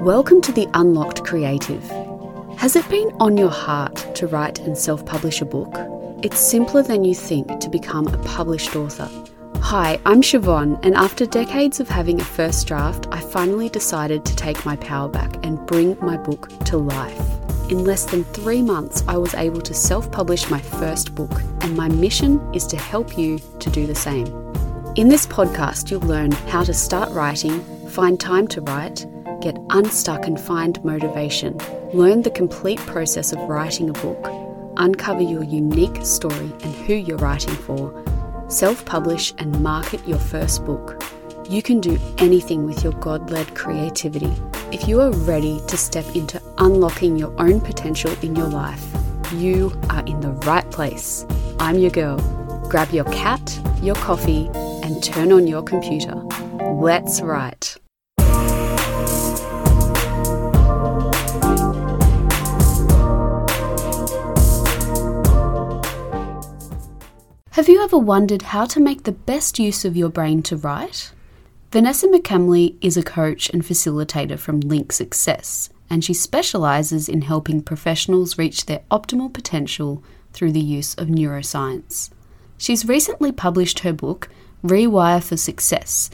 Welcome to the Unlocked Creative. Has it been on your heart to write and self publish a book? It's simpler than you think to become a published author. Hi, I'm Siobhan, and after decades of having a first draft, I finally decided to take my power back and bring my book to life. In less than three months, I was able to self publish my first book, and my mission is to help you to do the same. In this podcast, you'll learn how to start writing, find time to write, get unstuck and find motivation, learn the complete process of writing a book, uncover your unique story and who you're writing for, self publish and market your first book. You can do anything with your God led creativity. If you are ready to step into unlocking your own potential in your life, you are in the right place. I'm your girl. Grab your cat, your coffee, and turn on your computer. Let's write. Have you ever wondered how to make the best use of your brain to write? Vannessa McCamley is a coach and facilitator from Link Success, and she specialises in helping professionals reach their optimal potential through the use of neuroscience. She's recently published her book, Rewire for Success.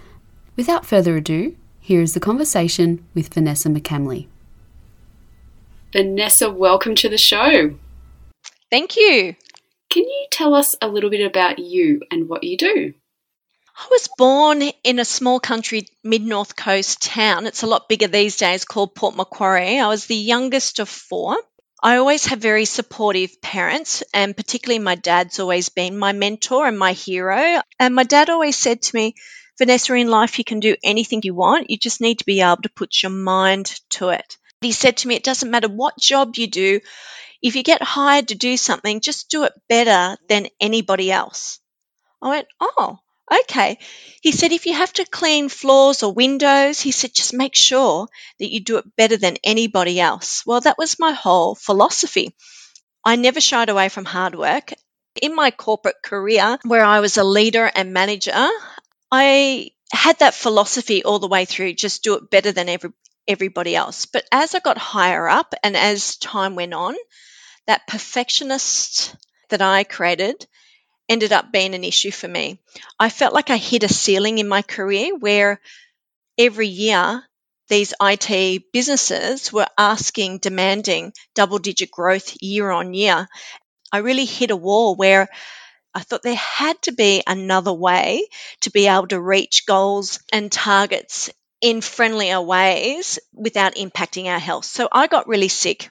Without further ado, here is the conversation with Vannessa McCamley. Vannessa, welcome to the show. Thank you. Can you tell us a little bit about you and what you do? I was born in a small country mid north coast town. It's a lot bigger these days called Port Macquarie. I was the youngest of four. I always have very supportive parents, and particularly my dad's always been my mentor and my hero. And my dad always said to me, Vannessa, in life, you can do anything you want. You just need to be able to put your mind to it. He said to me, It doesn't matter what job you do, if you get hired to do something, just do it better than anybody else. I went, Oh, okay. He said, If you have to clean floors or windows, he said, just make sure that you do it better than anybody else. Well, that was my whole philosophy. I never shied away from hard work. In my corporate career, where I was a leader and manager, I had that philosophy all the way through just do it better than every, everybody else. But as I got higher up and as time went on, that perfectionist that I created ended up being an issue for me. I felt like I hit a ceiling in my career where every year these IT businesses were asking, demanding double digit growth year on year. I really hit a wall where I thought there had to be another way to be able to reach goals and targets in friendlier ways without impacting our health. So I got really sick.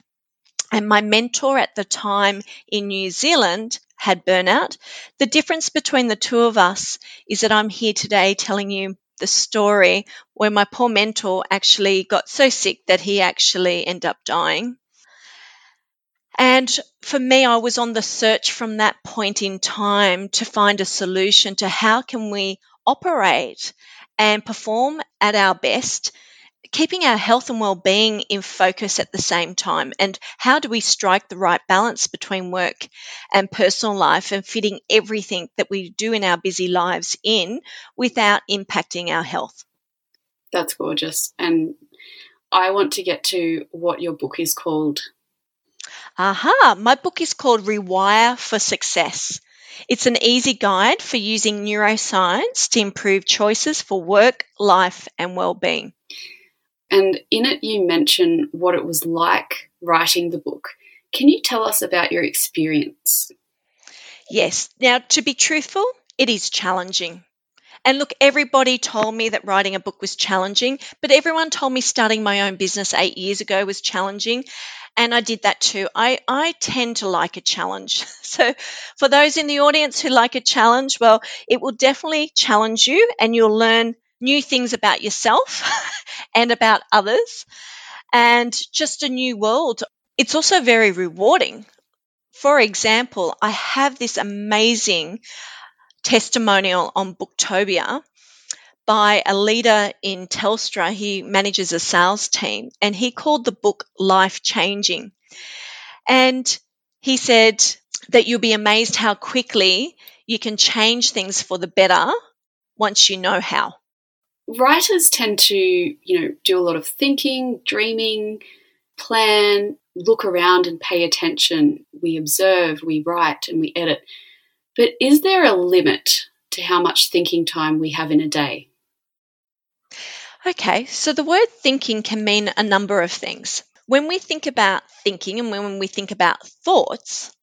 And my mentor at the time in New Zealand had burnout. The difference between the two of us is that I'm here today telling you the story where my poor mentor actually got so sick that he actually ended up dying. And for me, I was on the search from that point in time to find a solution to how can we operate and perform at our best keeping our health and well-being in focus at the same time and how do we strike the right balance between work and personal life and fitting everything that we do in our busy lives in without impacting our health? That's gorgeous and i want to get to what your book is called. Aha my book is called rewire for success. It's an easy guide for using neuroscience to improve choices for work, life, and well-being. And in it, you mention what it was like writing the book. Can you tell us about your experience? Yes. Now, to be truthful, it is challenging. And look, everybody told me that writing a book was challenging, but everyone told me starting my own business eight years ago was challenging. And I did that too. I, I tend to like a challenge. So, for those in the audience who like a challenge, well, it will definitely challenge you and you'll learn new things about yourself and about others and just a new world. It's also very rewarding. For example, I have this amazing testimonial on Booktopia by a leader in Telstra. He manages a sales team and he called the book Life Changing. And he said that you'll be amazed how quickly you can change things for the better once you know how. Writers tend to, you know, do a lot of thinking, dreaming, plan, look around and pay attention. We observe, we write, and we edit. But is there a limit to how much thinking time we have in a day? Okay, so the word thinking can mean a number of things. When we think about thinking and when we think about thoughts,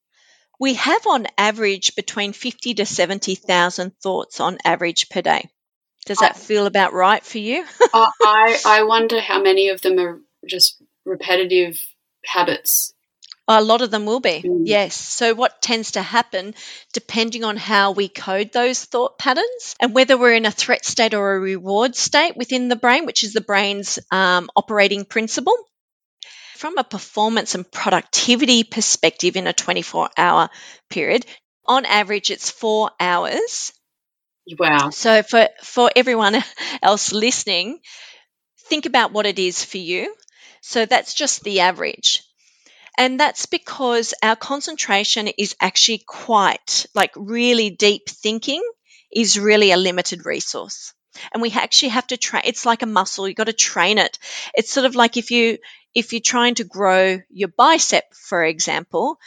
we have on average between 50 to 70,000 thoughts on average per day. Does that feel about right for you? I, I wonder how many of them are just repetitive habits. A lot of them will be, mm. yes. So, what tends to happen, depending on how we code those thought patterns and whether we're in a threat state or a reward state within the brain, which is the brain's um, operating principle, from a performance and productivity perspective in a 24 hour period, on average, it's four hours Wow. So for for everyone else listening, think about what it is for you. So that's just the average. And that's because our concentration is actually quite like really deep thinking is really a limited resource. And we actually have to train it's like a muscle, you got to train it. It's sort of like if you if you're trying to grow your bicep, for example,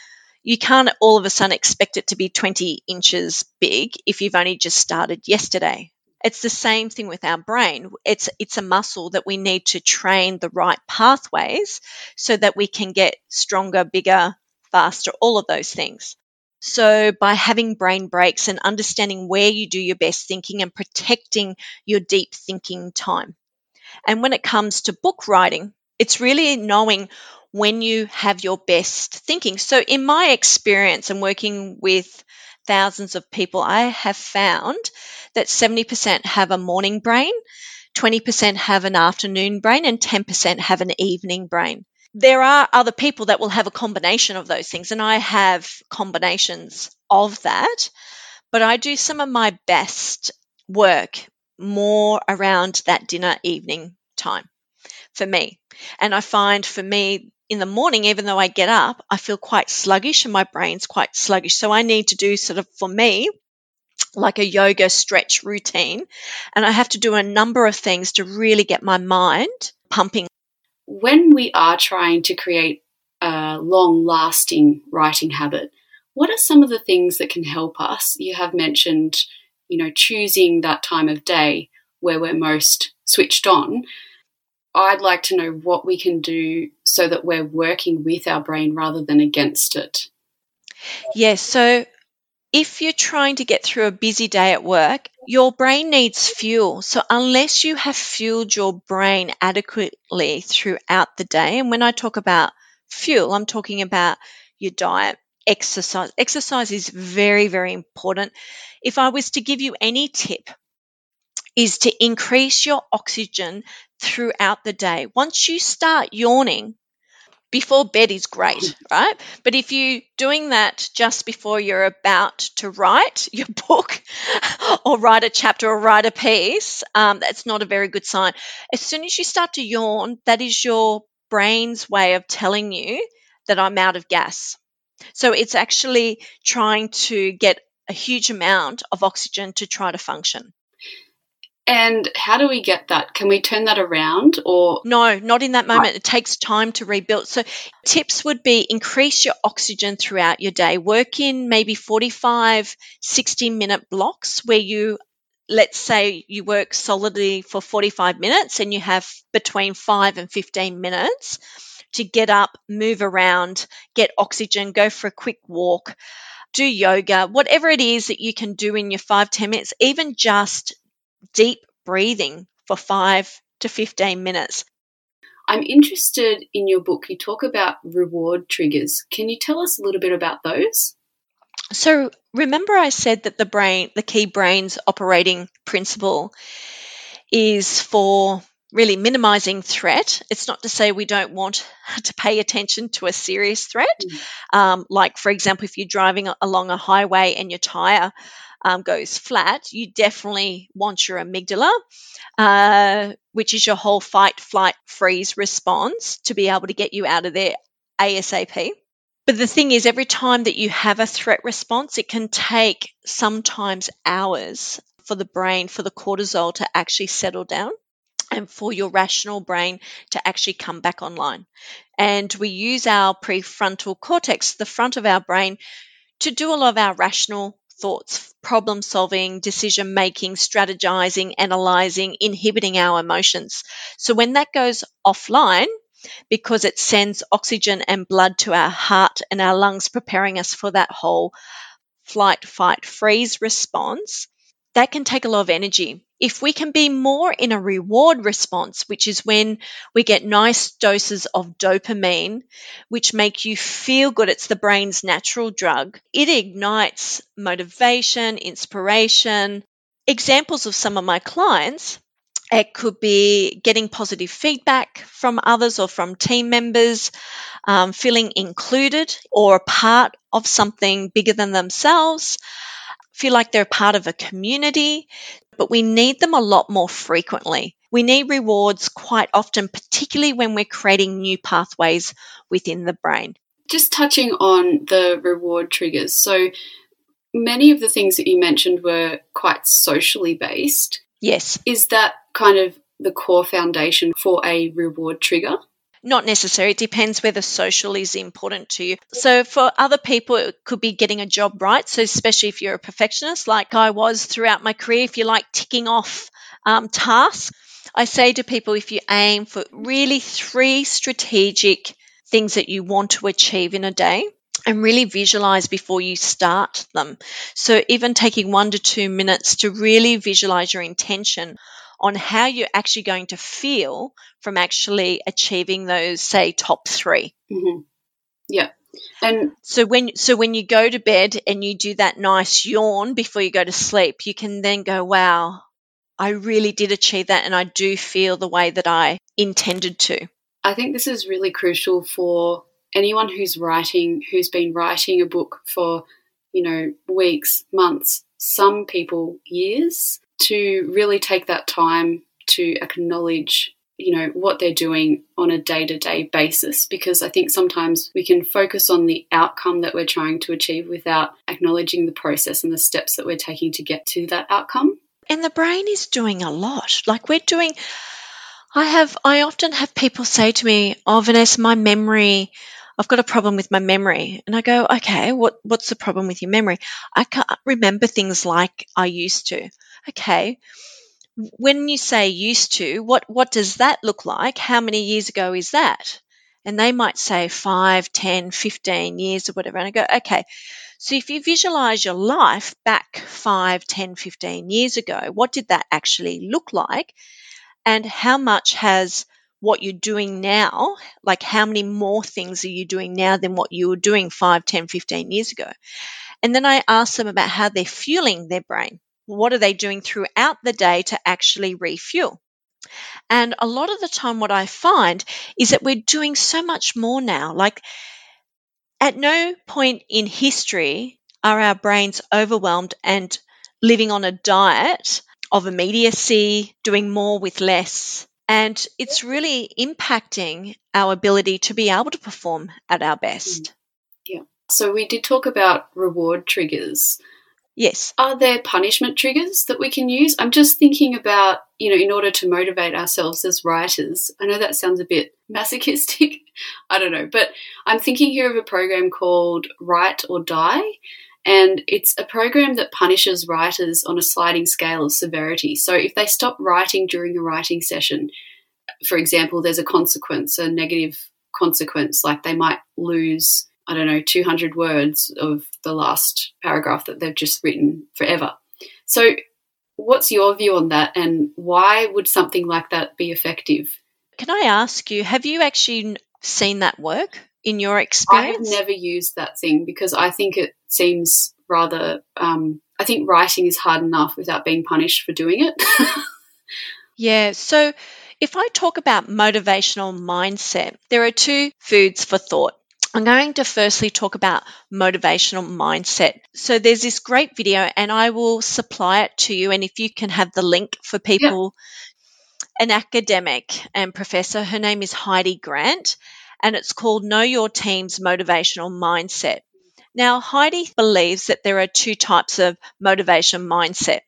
you can't all of a sudden expect it to be 20 inches big if you've only just started yesterday. It's the same thing with our brain. It's it's a muscle that we need to train the right pathways so that we can get stronger, bigger, faster, all of those things. So by having brain breaks and understanding where you do your best thinking and protecting your deep thinking time. And when it comes to book writing, it's really knowing when you have your best thinking. So, in my experience and working with thousands of people, I have found that 70% have a morning brain, 20% have an afternoon brain, and 10% have an evening brain. There are other people that will have a combination of those things, and I have combinations of that. But I do some of my best work more around that dinner evening time for me. And I find for me, in the morning, even though I get up, I feel quite sluggish and my brain's quite sluggish. So I need to do sort of, for me, like a yoga stretch routine. And I have to do a number of things to really get my mind pumping. When we are trying to create a long lasting writing habit, what are some of the things that can help us? You have mentioned, you know, choosing that time of day where we're most switched on. I'd like to know what we can do so that we're working with our brain rather than against it. Yes. So if you're trying to get through a busy day at work, your brain needs fuel. So unless you have fueled your brain adequately throughout the day, and when I talk about fuel, I'm talking about your diet, exercise. Exercise is very, very important. If I was to give you any tip, is to increase your oxygen throughout the day. Once you start yawning, before bed is great, right? But if you're doing that just before you're about to write your book or write a chapter or write a piece, um, that's not a very good sign. As soon as you start to yawn, that is your brain's way of telling you that I'm out of gas. So it's actually trying to get a huge amount of oxygen to try to function. And how do we get that? Can we turn that around or? No, not in that moment. Right. It takes time to rebuild. So, tips would be increase your oxygen throughout your day. Work in maybe 45, 60 minute blocks where you, let's say you work solidly for 45 minutes and you have between 5 and 15 minutes to get up, move around, get oxygen, go for a quick walk do yoga, whatever it is that you can do in your five ten minutes, even just deep breathing for five to 15 minutes. I'm interested in your book. You talk about reward triggers. Can you tell us a little bit about those? So, remember, I said that the brain, the key brain's operating principle is for really minimizing threat. It's not to say we don't want to pay attention to a serious threat. Mm. Um, like, for example, if you're driving along a highway and your tire um, goes flat, you definitely want your amygdala, uh, which is your whole fight, flight, freeze response to be able to get you out of there ASAP. But the thing is, every time that you have a threat response, it can take sometimes hours for the brain for the cortisol to actually settle down and for your rational brain to actually come back online. And we use our prefrontal cortex, the front of our brain, to do a lot of our rational thoughts, problem solving, decision making, strategizing, analyzing, inhibiting our emotions. So when that goes offline, because it sends oxygen and blood to our heart and our lungs, preparing us for that whole flight, fight, freeze response, that can take a lot of energy. If we can be more in a reward response, which is when we get nice doses of dopamine, which make you feel good, it's the brain's natural drug, it ignites motivation, inspiration. Examples of some of my clients it could be getting positive feedback from others or from team members, um, feeling included or a part of something bigger than themselves, feel like they're part of a community, but we need them a lot more frequently. We need rewards quite often, particularly when we're creating new pathways within the brain. Just touching on the reward triggers. So, many of the things that you mentioned were quite socially based. Yes. Is that kind of the core foundation for a reward trigger? Not necessary. It depends whether social is important to you. So for other people, it could be getting a job right. So especially if you're a perfectionist, like I was throughout my career, if you like ticking off um, tasks, I say to people if you aim for really three strategic things that you want to achieve in a day, and really visualize before you start them. So, even taking one to two minutes to really visualize your intention on how you're actually going to feel from actually achieving those, say, top 3 mm-hmm. Yeah. And so when so when you go to bed and you do that nice yawn before you go to sleep, you can then go, "Wow, I really did achieve that, and I do feel the way that I intended to." I think this is really crucial for anyone who's writing, who's been writing a book for, you know, weeks, months, some people years, to really take that time to acknowledge you know what they're doing on a day-to-day basis because i think sometimes we can focus on the outcome that we're trying to achieve without acknowledging the process and the steps that we're taking to get to that outcome and the brain is doing a lot like we're doing i have i often have people say to me oh vannessa my memory I've got a problem with my memory. And I go, okay, what, what's the problem with your memory? I can't remember things like I used to. Okay. When you say used to, what, what does that look like? How many years ago is that? And they might say 5, 10, 15 years or whatever. And I go, okay. So if you visualize your life back 5, 10, 15 years ago, what did that actually look like? And how much has what you're doing now, like how many more things are you doing now than what you were doing 5, 10, 15 years ago? And then I ask them about how they're fueling their brain. What are they doing throughout the day to actually refuel? And a lot of the time, what I find is that we're doing so much more now. Like, at no point in history are our brains overwhelmed and living on a diet of immediacy, doing more with less, and it's really impacting our ability to be able to perform at our best. Yeah. So we did talk about reward triggers. Yes. Are there punishment triggers that we can use? I'm just thinking about, you know, in order to motivate ourselves as writers. I know that sounds a bit masochistic. I don't know. But I'm thinking here of a program called Write or Die. And it's a program that punishes writers on a sliding scale of severity. So if they stop writing during a writing session, for example, there's a consequence, a negative consequence, like they might lose, I don't know, 200 words of the last paragraph that they've just written forever. So, what's your view on that, and why would something like that be effective? Can I ask you, have you actually seen that work? in your experience? I've never used that thing because I think it seems rather. Um, I think writing is hard enough without being punished for doing it. yeah. So if I talk about motivational mindset, there are two foods for thought. I'm going to firstly talk about motivational mindset. So there's this great video, and I will supply it to you. And if you can have the link for people, yeah. an academic and professor, her name is Heidi Grant, and it's called Know Your Team's Motivational Mindset. Now, Heidi believes that there are two types of motivation mindset.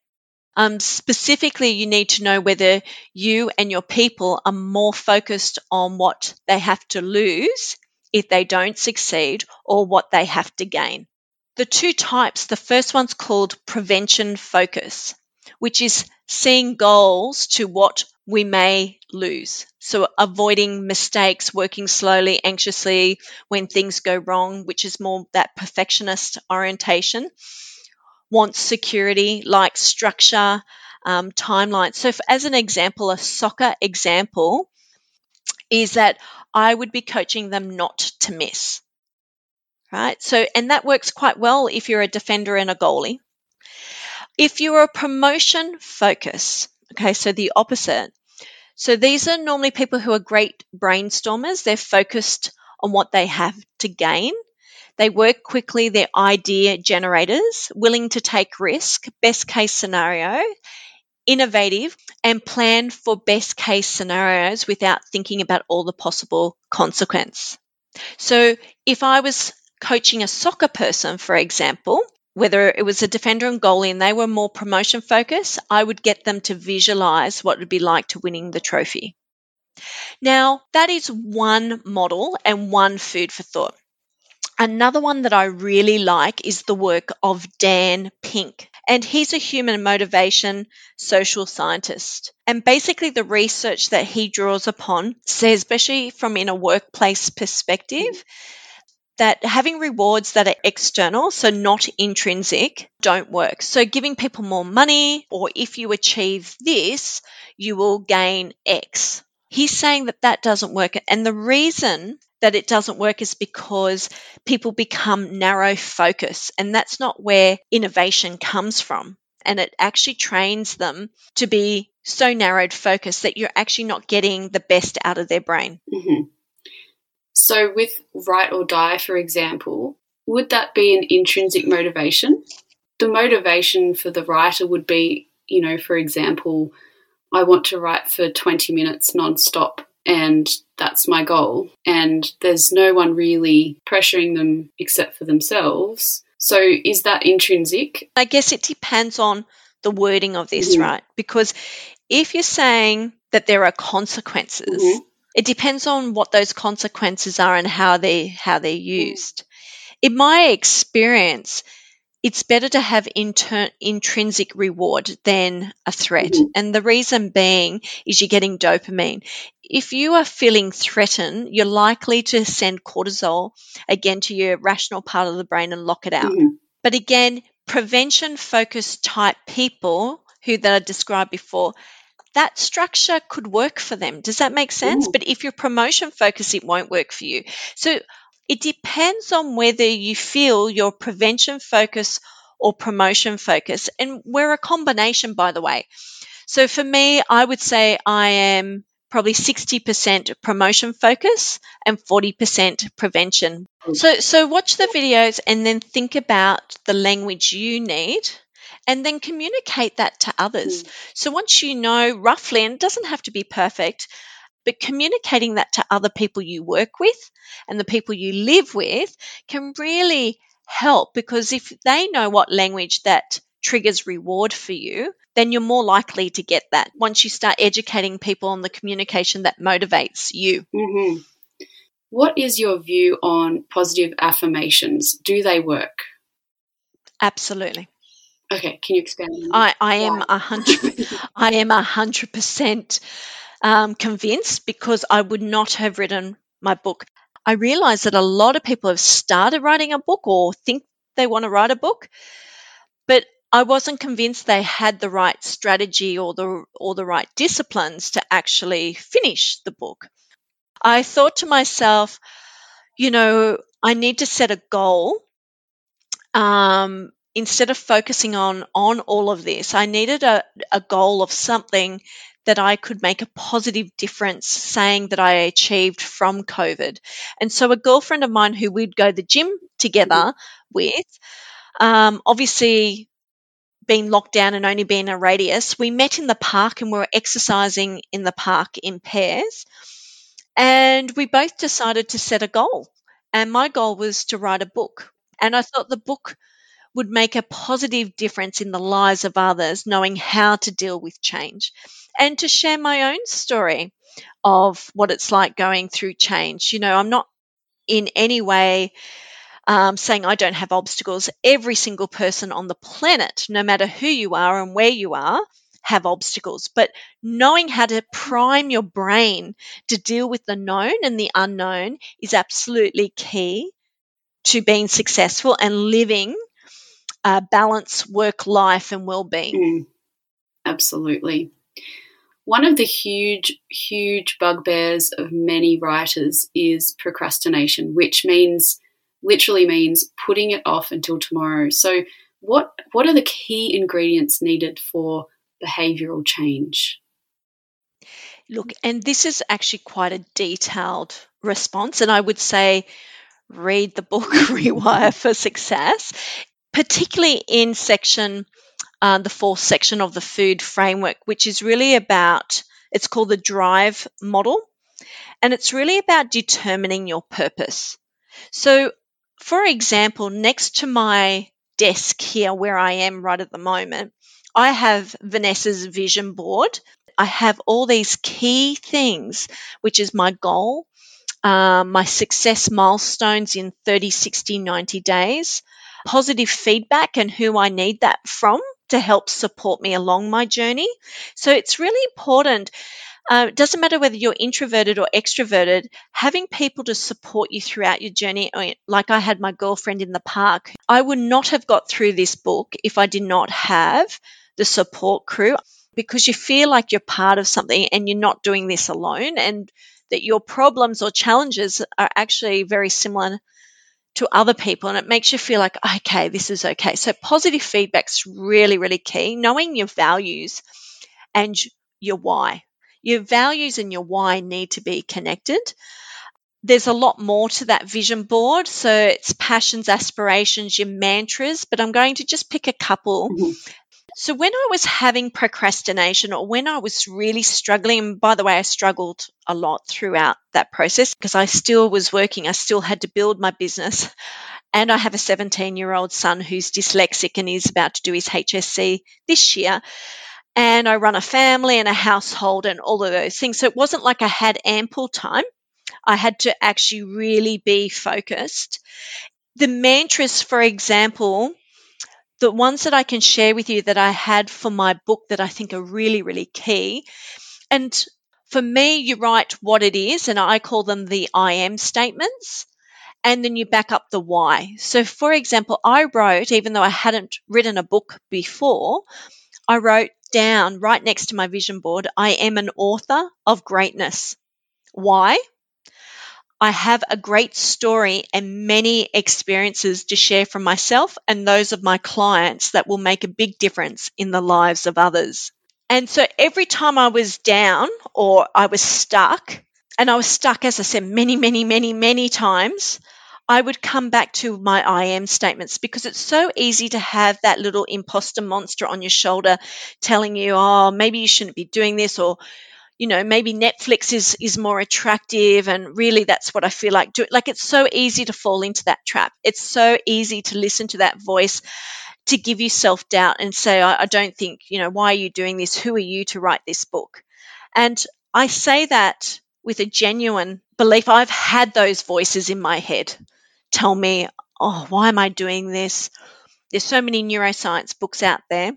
Um, specifically, you need to know whether you and your people are more focused on what they have to lose if they don't succeed or what they have to gain. The two types the first one's called prevention focus, which is seeing goals to what we may lose. So, avoiding mistakes, working slowly, anxiously when things go wrong, which is more that perfectionist orientation. Wants security, like structure, um, timeline. So, for, as an example, a soccer example is that I would be coaching them not to miss. Right. So, and that works quite well if you're a defender and a goalie. If you're a promotion focus, okay, so the opposite, so these are normally people who are great brainstormers. They're focused on what they have to gain. They work quickly, they're idea generators, willing to take risk, best case scenario, innovative, and plan for best case scenarios without thinking about all the possible consequence. So if I was coaching a soccer person, for example, whether it was a defender and goalie and they were more promotion focused, I would get them to visualize what it would be like to winning the trophy. Now, that is one model and one food for thought. Another one that I really like is the work of Dan Pink. And he's a human motivation social scientist. And basically, the research that he draws upon says, especially from in a workplace perspective, that having rewards that are external, so not intrinsic, don't work. So giving people more money, or if you achieve this, you will gain X. He's saying that that doesn't work. And the reason that it doesn't work is because people become narrow focus, and that's not where innovation comes from. And it actually trains them to be so narrowed focus that you're actually not getting the best out of their brain. Mm-hmm. So, with write or die, for example, would that be an intrinsic motivation? The motivation for the writer would be, you know, for example, I want to write for 20 minutes non-stop and that's my goal. And there's no one really pressuring them except for themselves. So is that intrinsic? I guess it depends on the wording of this, mm-hmm. right? Because if you're saying that there are consequences, mm-hmm. It depends on what those consequences are and how they how they're used. In my experience, it's better to have inter- intrinsic reward than a threat. Mm-hmm. And the reason being is you're getting dopamine. If you are feeling threatened, you're likely to send cortisol again to your rational part of the brain and lock it out. Mm-hmm. But again, prevention focused type people who that I described before that structure could work for them. Does that make sense? Ooh. But if you're promotion focused, it won't work for you. So it depends on whether you feel your prevention focus or promotion focus. And we're a combination, by the way. So for me, I would say I am probably 60% promotion focus and 40% prevention. So, so watch the videos and then think about the language you need and then communicate that to others. Mm. So once you know roughly, and it doesn't have to be perfect, but communicating that to other people you work with and the people you live with can really help because if they know what language that triggers reward for you, then you're more likely to get that once you start educating people on the communication that motivates you. Mm-hmm. What is your view on positive affirmations? Do they work? Absolutely. Okay, can you expand? I, I am a hundred. I am a hundred percent um, convinced because I would not have written my book. I realize that a lot of people have started writing a book or think they want to write a book, but I wasn't convinced they had the right strategy or the or the right disciplines to actually finish the book. I thought to myself, you know, I need to set a goal um, instead of focusing on on all of this, I needed a, a goal of something that I could make a positive difference saying that I achieved from COVID. And so a girlfriend of mine who we'd go the gym together with, um, obviously being locked down and only being a radius, we met in the park and we were exercising in the park in pairs. And we both decided to set a goal. And my goal was to write a book. And I thought the book would make a positive difference in the lives of others, knowing how to deal with change, and to share my own story of what it's like going through change. You know, I'm not in any way um, saying I don't have obstacles. Every single person on the planet, no matter who you are and where you are, have obstacles. But knowing how to prime your brain to deal with the known and the unknown is absolutely key to being successful and living a balanced work life and well-being. Mm, absolutely. One of the huge, huge bugbears of many writers is procrastination, which means literally means putting it off until tomorrow. So, what what are the key ingredients needed for behavioral change? Look, and this is actually quite a detailed response, and I would say read the book Rewire for Success, particularly in section uh, the fourth section of the food framework, which is really about it's called the drive model, and it's really about determining your purpose. So, for example, next to my desk here where I am right at the moment, I have Vannessa's vision board. I have all these key things, which is my goal, um, my success milestones in 30, 60, 90 days, positive feedback and who I need that from to help support me along my journey. So it's really important. Uh, it doesn't matter whether you're introverted or extroverted, having people to support you throughout your journey. Like I had my girlfriend in the park. I would not have got through this book if I did not have the support crew because you feel like you're part of something and you're not doing this alone and that your problems or challenges are actually very similar to other people and it makes you feel like, okay, this is okay. So positive feedback's really, really key. Knowing your values and your why. Your values and your why need to be connected. There's a lot more to that vision board. So it's passions, aspirations, your mantras, but I'm going to just pick a couple mm-hmm. So when I was having procrastination or when I was really struggling, by the way, I struggled a lot throughout that process because I still was working. I still had to build my business. And I have a 17 year old son who's dyslexic and is about to do his HSC this year. And I run a family and a household and all of those things. So it wasn't like I had ample time. I had to actually really be focused. The mantras, for example, the ones that I can share with you that I had for my book that I think are really, really key. And for me, you write what it is, and I call them the I am statements. And then you back up the why. So, for example, I wrote, even though I hadn't written a book before, I wrote down right next to my vision board, I am an author of greatness. Why? I have a great story and many experiences to share from myself and those of my clients that will make a big difference in the lives of others. And so every time I was down or I was stuck, and I was stuck, as I said, many, many, many, many times, I would come back to my I am statements because it's so easy to have that little imposter monster on your shoulder telling you, oh, maybe you shouldn't be doing this, or you know, maybe Netflix is is more attractive, and really that's what I feel like doing. Like it's so easy to fall into that trap. It's so easy to listen to that voice to give you self doubt and say, I, I don't think, you know, why are you doing this? Who are you to write this book? And I say that with a genuine belief. I've had those voices in my head tell me, oh, why am I doing this? There's so many neuroscience books out there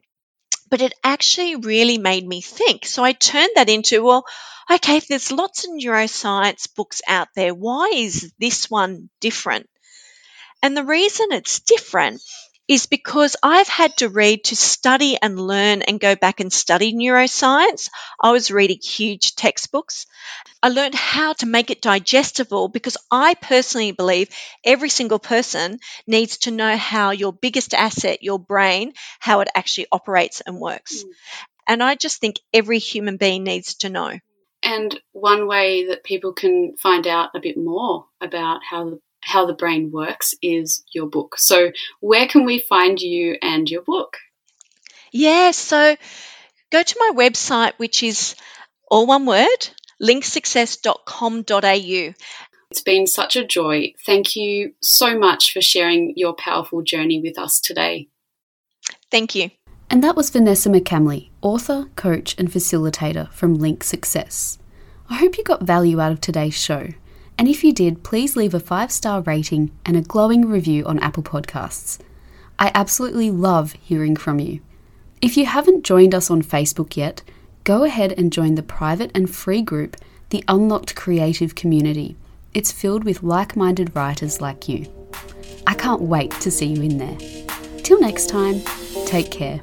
but it actually really made me think. So I turned that into, well, okay, if there's lots of neuroscience books out there, why is this one different? And the reason it's different is because I've had to read to study and learn and go back and study neuroscience. I was reading huge textbooks. I learned how to make it digestible because I personally believe every single person needs to know how your biggest asset, your brain, how it actually operates and works. Mm. And I just think every human being needs to know. And one way that people can find out a bit more about how the how the brain works is your book. So, where can we find you and your book? Yeah, so go to my website, which is all one word linksuccess.com.au. It's been such a joy. Thank you so much for sharing your powerful journey with us today. Thank you. And that was Vannessa McCamley, author, coach, and facilitator from Link Success. I hope you got value out of today's show. And if you did, please leave a five star rating and a glowing review on Apple Podcasts. I absolutely love hearing from you. If you haven't joined us on Facebook yet, go ahead and join the private and free group, the Unlocked Creative Community. It's filled with like minded writers like you. I can't wait to see you in there. Till next time, take care.